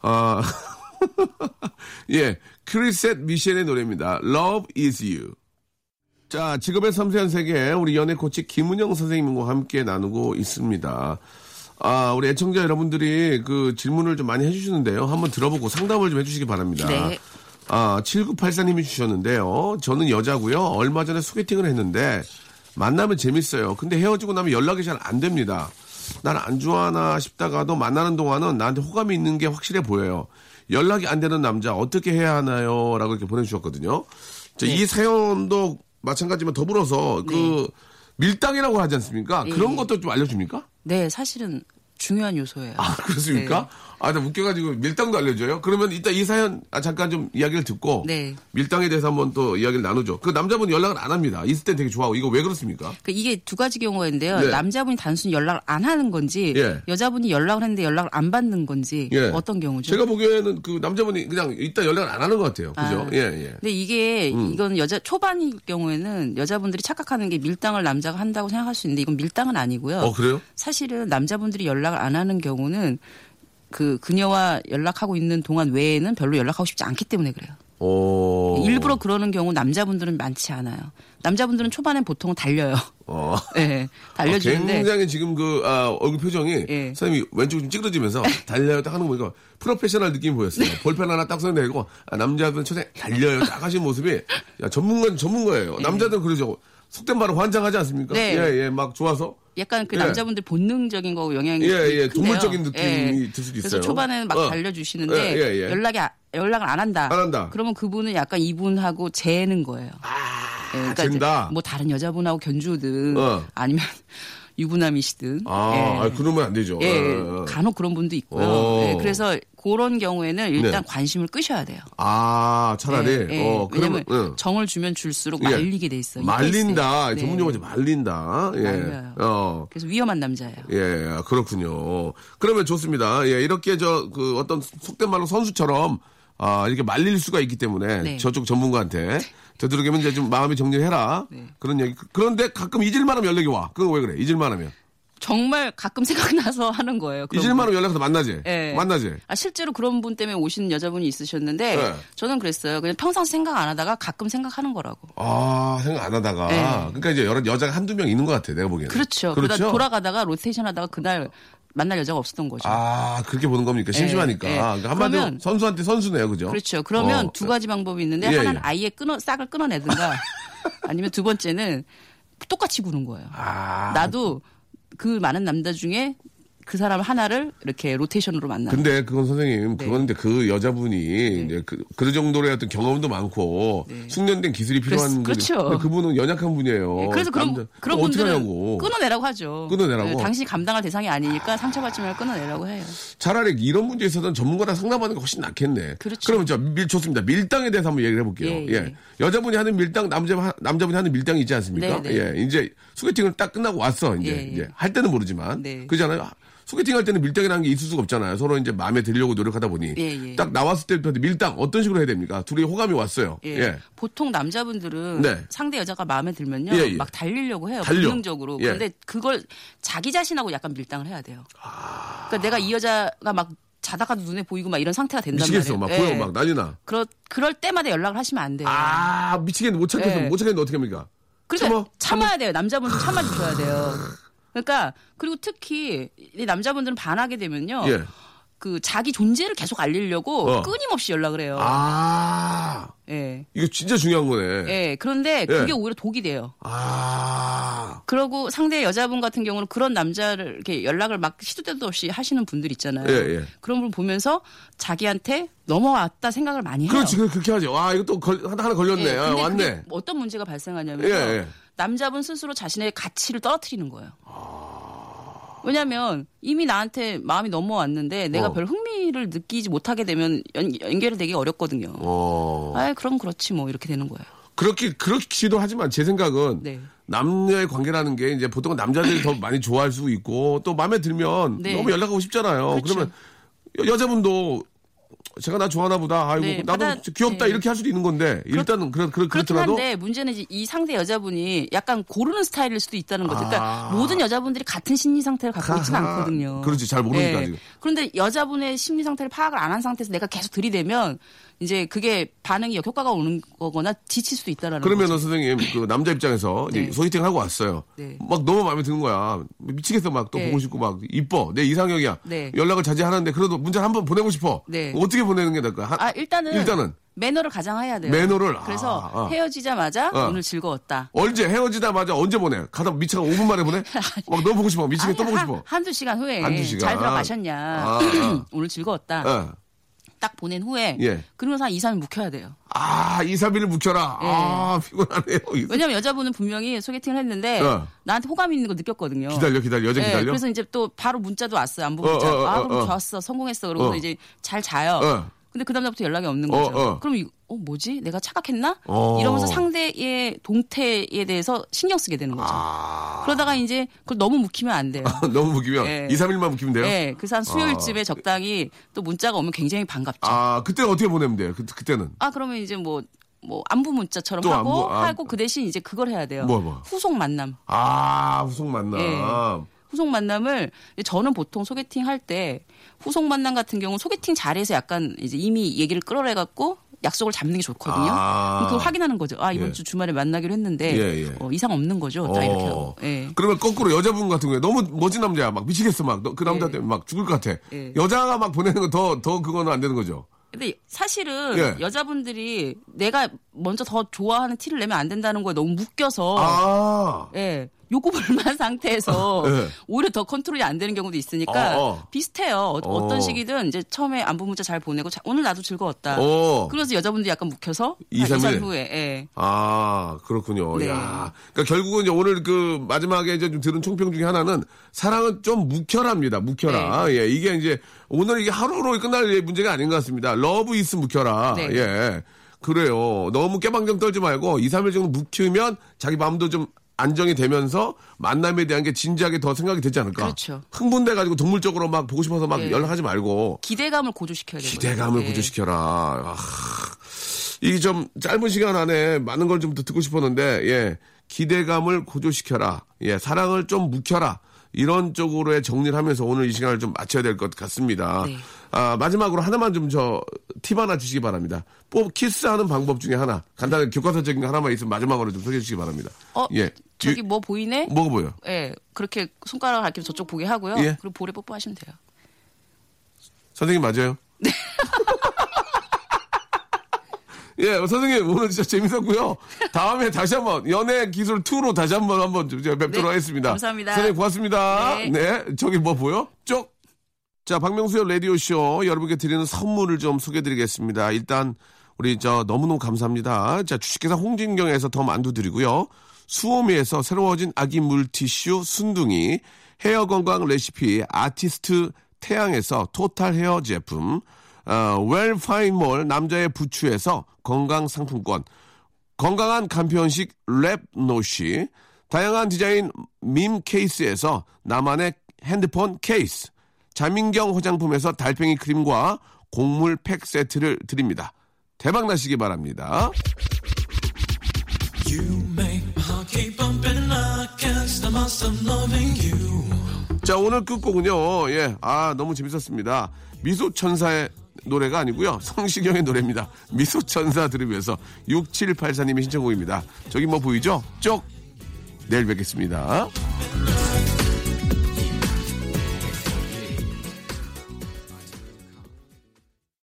아, 예. 크리셋 미셸의 노래입니다. Love is you. 자, 직업의 섬세한 세계, 우리 연애 코치 김은영 선생님과 함께 나누고 있습니다. 아, 우리 애청자 여러분들이 그 질문을 좀 많이 해주시는데요. 한번 들어보고 상담을 좀 해주시기 바랍니다. 네. 아, 7984님이 주셨는데요. 저는 여자고요. 얼마 전에 소개팅을 했는데 만나면 재밌어요. 근데 헤어지고 나면 연락이 잘 안 됩니다. 난 안 좋아하나 싶다가도 만나는 동안은 나한테 호감이 있는 게 확실해 보여요. 연락이 안 되는 남자 어떻게 해야 하나요? 라고 이렇게 보내주셨거든요. 자, 네. 이 사연도 마찬가지지만 더불어서 그 밀당이라고 하지 않습니까? 예, 그런 예. 것도 좀 알려줍니까? 네, 사실은 중요한 요소예요. 아, 그렇습니까? 네. 아, 나 웃겨가지고 밀당도 알려줘요? 그러면 이따 이 사연 아, 잠깐 좀 이야기를 듣고 네. 밀당에 대해서 한번 또 이야기를 나누죠. 그 남자분 연락을 안 합니다. 있을 땐 되게 좋아하고 이거 왜 그렇습니까? 그 이게 두 가지 경우가 있는데요. 네. 남자분이 단순히 연락을 안 하는 건지 예. 여자분이 연락을 했는데 연락을 안 받는 건지 예. 어떤 경우죠? 제가 보기에는 그 남자분이 그냥 이따 연락을 안 하는 것 같아요. 그죠? 아. 예, 예. 근데 이게 음. 이건 여자 초반일 경우에는 여자분들이 착각하는 게 밀당을 남자가 한다고 생각할 수 있는데 이건 밀당은 아니고요. 어, 그래요? 사실은 남자분들이 연락 을 안 하는 경우는 그 그녀와 연락하고 있는 동안 외에는 별로 연락하고 싶지 않기 때문에 그래요. 어. 일부러 그러는 경우 남자분들은 많지 않아요. 남자분들은 초반에 보통은 달려요. 어. 네, 달려주는데 아, 굉장히 지금 그 아, 얼굴 표정이 예. 사람이 왼쪽 좀 찌그러지면서 달려요 딱 하는 거 보니까 프로페셔널 느낌이 보였어요. 네. 볼펜 하나 딱 써내고 아, 남자들은 천에 달려요 딱 하신 모습이 야, 전문가 전문가예요. 남자들은 그러죠. 속된 말로 환장하지 않습니까? 네. 예, 예, 막 좋아서. 약간 그 예. 남자분들 본능적인 거 영향이 예, 예. 동물적인 느낌이 들 수도 그래서 있어요. 초반에는 막 어. 달려주시는데 예, 예, 예. 연락이 아- 연락을 안 한다. 안 한다. 그러면 그분은 약간 이분하고 재는 거예요. 예, 아, 잰다. 이제 뭐 다른 여자분하고 견주든 어. 아니면 유부남이시든 아, 예. 아, 그러면 안 되죠. 예, 어, 어. 간혹 그런 분도 있고요. 어. 예, 그래서 그런 경우에는 일단 네. 관심을 끄셔야 돼요. 아, 차라리. 예, 예. 어, 그러면 응. 정을 주면 줄수록 예. 말리게 돼 있어요. 이 말린다. 네. 전문 용어죠. 말린다. 예. 말려요. 어. 그래서 위험한 남자예요. 예, 그렇군요. 그러면 좋습니다. 예, 이렇게 저, 그 어떤 속된 말로 선수처럼, 아, 이렇게 말릴 수가 있기 때문에 네. 저쪽 전문가한테 되도록이면 이제 좀 마음이 정리해라. 네. 그런 얘기. 그런데 가끔 잊을만 하면 연락이 와. 그건 왜 그래? 잊을만 하면. 정말 가끔 생각나서 하는 거예요. 그런 잊을만 분. 하면 연락해서 만나지. 예. 만나지. 아, 실제로 그런 분 때문에 오신 여자분이 있으셨는데 네. 저는 그랬어요. 그냥 평상 생각 안 하다가 가끔 생각하는 거라고. 아, 생각 안 하다가. 네. 그러니까 이제 여러 여자가 한두 명 있는 것 같아. 내가 보기에는. 그렇죠. 그렇죠. 그러다 돌아가다가 로테이션 하다가 그날 만날 여자가 없었던 거죠. 아, 그렇게 보는 겁니까? 심심하니까. 예. 그러니까 한마디로 그러면- 선수한테 선수네요. 그죠? 그렇죠. 그러면 어. 두 가지 방법이 있는데 예, 하나는 예. 아예 끊어 싹을 끊어내든가 아니면 두 번째는 똑같이 구는 거예요. 아. 나도 그 많은 남자 중에 그 사람 하나를 이렇게 로테이션으로 만나. 근데 그건 선생님, 네. 그건 근데 그 여자분이 이제 그, 그 정도의 어떤 경험도 많고 숙련된 기술이 필요한 그렇- 거죠. 그렇죠. 근데 그분은 연약한 분이에요. 네, 그래서 그런 남자- 그런 분들은. 끊어내라고 하죠. 끊어내라고? 네, 당신이 감당할 대상이 아니니까 상처받지 말고 끊어내라고 해요. 차라리 이런 문제에 있어서는 전문가랑 상담하는 게 훨씬 낫겠네. 그렇죠. 그러면 저 밀, 좋습니다. 밀당에 대해서 한번 얘기를 해볼게요. 예, 예, 예. 여자분이 하는 밀당, 남자 남자분이 하는 밀당이 있지 않습니까? 네, 네. 예, 이제 소개팅을 딱 끝나고 왔어. 이제, 예, 예. 이제 할 때는 모르지만 네. 그잖아요. 소개팅 할 때는 밀당이라는 게 있을 수가 없잖아요. 서로 이제 마음에 들려고 노력하다 보니 예, 예. 딱 나왔을 때부터 밀당 어떤 식으로 해야 됩니까? 둘이 호감이 왔어요. 예. 예. 보통 남자분들은 네. 상대 여자가 마음에 들면요. 예, 예. 막 달리려고 해요. 달려. 본능적으로. 예. 그런데 그걸 자기 자신하고 약간 밀당을 해야 돼요. 그러니까 내가 이 여자가 막 자다가도 눈에 보이고 막 이런 상태가 된단 미치겠어. 말이에요. 막 예. 보여 막 난리나. 그럴, 그럴 때마다 연락을 하시면 안 돼요. 아 미치겠네 못 참겠어 예. 못 참겠는데 어떻게 합니까? 그러니까 참아? 참아야 돼요. 남자분들 참아주셔야 돼요. 그러니까 그리고 특히 이 남자분들은 반하게 되면요. 예. 그 자기 존재를 계속 알리려고 어. 끊임없이 연락을 해요. 아 예. 이거 진짜 중요한 거네. 예. 그런데 예. 그게 오히려 독이 돼요. 아 그러고 상대 여자분 같은 경우는 그런 남자를 이렇게 연락을 막 시도 때도 없이 하시는 분들 있잖아요. 예, 예. 그런 분 보면서 자기한테 넘어왔다 생각을 많이 해요. 그렇지 그- 그렇게 하죠. 와 이거 또 걸, 하나 걸렸네. 예, 아, 왔네. 어떤 문제가 발생하냐면 예, 예. 남자분 스스로 자신의 가치를 떨어뜨리는 거예요. 왜냐하면 이미 나한테 마음이 넘어왔는데 내가 어. 별 흥미를 느끼지 못하게 되면 연, 연결이 되게 어렵거든요. 어 아, 그럼 그렇지 뭐 이렇게 되는 거예요. 그렇게 그렇기도 하지만 제 생각은 네. 남녀의 관계라는 게 이제 보통 남자들이 더 많이 좋아할 수 있고 또 마음에 들면 네. 너무 연락하고 싶잖아요. 그렇죠. 그러면 여, 여자분도 제가 나 좋아하나 보다. 아이고 네, 나도 받아- 귀엽다 네. 이렇게 할 수도 있는 건데 일단은 그렇 그렇 그렇긴 한데 문제는 이제 이 상대 여자분이 약간 고르는 스타일일 수도 있다는 거죠. 그러니까 아. 모든 여자분들이 같은 심리 상태를 갖고 있지는. 않거든요. 그렇지, 잘 모르니까, 아직. 그런데 여자분의 심리 상태를 파악을 안 한 상태에서 내가 계속 들이대면 이제 그게 반응이 역효과가 오는 거거나 지칠 수도 있다라는 그러면은. 선생님 그 남자 입장에서 네. 소개팅 하고 왔어요. 네. 막 너무 마음에 드는 거야. 미치겠어 막 또 네. 보고 싶고 막 이뻐 내 이상형이야. 네. 연락을 자주 하는데 그래도 문자 를 한번 보내고 싶어. 네. 어떻게 보내는 게 나을까? 한- 아 일단은 일단은 매너를 가장해야 돼요. 매너를? 그래서 아, 아. 헤어지자마자 어. 오늘 즐거웠다. 언제 헤어지자마자 언제 보내? 가다 미치가 5분 만에 보내? 막 너무 보고 싶어. 미치게 또 보고 한- 싶어. 한두 시간 후에 한두 시간. 잘 들어가셨냐. 아, 아. 오늘 즐거웠다. 어. 딱 보낸 후에 예. 그러면서 한 2, 3일 묵혀야 돼요. 아, 2, 3일을 묵혀라. 예. 아, 피곤하네요. 왜냐면 여자분은 분명히 소개팅을 했는데 어. 나한테 호감 있는 거 느꼈거든요. 기다려, 기다려. 여자 예, 기다려. 그래서 이제 또 바로 문자도 왔어요. 안부 어, 문자. 어, 어, 아, 어, 그럼 어. 좋았어. 성공했어. 그러고서 어. 이제 잘 자요. 어. 근데 그 다음부터 연락이 없는 어, 거죠. 어. 그럼 이거 어 뭐지? 내가 착각했나? 어. 이러면서 상대의 동태에 대해서 신경 쓰게 되는 거죠. 아. 그러다가 이제 그걸 너무 묵히면 안 돼요. 너무 묵히면 예. 2, 3일만 묵히면 돼요? 네, 그래서 한 수요일쯤에 적당히 또 문자가 오면 굉장히 반갑죠. 아, 아, 그때 어떻게 보내면 돼요? 그, 그때는. 그러면 이제 뭐, 뭐, 안부 문자처럼 또 하고, 안부, 아. 하고 그 대신 이제 그걸 해야 돼요. 뭐, 뭐? 후속 만남. 아, 후속 만남. 예. 후속 만남을 저는 보통 소개팅 할 때 후속 만남 같은 경우는 소개팅 자리에서 약간 이제 이미 얘기를 끌어내 갖고 약속을 잡는 게 좋거든요. 아. 그걸 확인하는 거죠. 아 이번 예. 주 주말에 만나기로 했는데 예, 예. 어, 이상 없는 거죠. 딱 이렇게 어. 하고. 예. 그러면 거꾸로 여자분 같은 경우에 너무 멋진 남자야. 막 미치겠어. 막 그 남자 예. 때문에 막 죽을 것 같아. 예. 여자가 막 보내는 건 더, 더 그거는 안 되는 거죠. 근데 사실은 예. 여자분들이 내가 먼저 더 좋아하는 티를 내면 안 된다는 거에 너무 묶여서 아. 예. 요구 불만 상태에서 예. 오히려 더 컨트롤이 안 되는 경우도 있으니까 어, 어. 비슷해요. 어, 어. 떤 시기든 이제 처음에 안부 문자 잘 보내고 자, 오늘 나도 즐거웠다. 어. 그래서 여자분들이 약간 묵혀서 이, 한삼 2, 3일 일? 후에 예. 아, 그렇군요. 네. 야. 그러니까 결국은 이제 오늘 그 마지막에 이제 좀 들은 총평 중에 하나는 사랑은 좀 묵혀라입니다. 묵혀라. 네. 예. 이게 이제 오늘 이게 하루로 끝날 문제가 아닌 것 같습니다. love is 묵혀라. 네. 예. 그래요. 너무 깨방정 떨지 말고 2, 3일 정도 묵히면 자기 마음도 좀 안정이 되면서 만남에 대한 게 진지하게 더 생각이 되지 않을까. 그렇죠. 흥분돼 가지고 동물적으로 막 보고 싶어서 막 네. 연락하지 말고 기대감을 고조시켜야 되거든요. 기대감을 예. 고조시켜라. 아, 이게 좀 짧은 시간 안에 많은 걸좀더 듣고 싶었는데, 예. 기대감을 고조시켜라. 예. 사랑을 좀 묵혀라. 이런 쪽으로의 정리를 하면서 오늘 이 시간을 좀 마쳐야 될 것 같습니다. 네. 아, 마지막으로 하나만 좀 저, 팁 하나 주시기 바랍니다. 뽑, 키스하는 방법 중에 하나. 간단하게 교과서적인 거 하나만 있으면 마지막으로 좀 소개해 주시기 바랍니다. 어, 예. 저기 유- 뭐 보이네? 뭐가 보여? 예. 그렇게 손가락을 가리키면 저쪽 보게 하고요. 예. 그리고 볼에 뽀뽀하시면 돼요. 선생님 맞아요? 네. 예, 선생님 오늘 진짜 재밌었고요. 다음에 다시 한번 연애 기술 2로 다시 한번 한번 제가 뵙도록 네, 하겠습니다. 감사합니다. 선생님 고맙습니다. 네. 네, 저기 뭐 보여? 쪽. 자, 박명수의 라디오 쇼 여러분께 드리는 선물을 좀 소개드리겠습니다. 일단 우리 저 너무너무 감사합니다. 자, 주식회사 홍진경에서 더 만두 드리고요. 수오미에서 새로워진 아기 물티슈 순둥이, 헤어 건강 레시피 아티스트 태양에서 토탈 헤어 제품, 어, 웰파인몰 남자의 부추에서 건강 상품권, 건강한 간편식 랩노시, 다양한 디자인 밈 케이스에서 나만의 핸드폰 케이스, 자민경 화장품에서 달팽이 크림과 곡물 팩 세트를 드립니다. 대박 나시기 바랍니다. 자, 오늘 끝곡은요, 예, 아, 너무 재밌었습니다. 미소천사의 노래가 아니고요 성시경의 노래입니다. 미소천사 들으면서 6784님의 신청곡입니다. 저기 뭐 보이죠? 쪽! 내일 뵙겠습니다.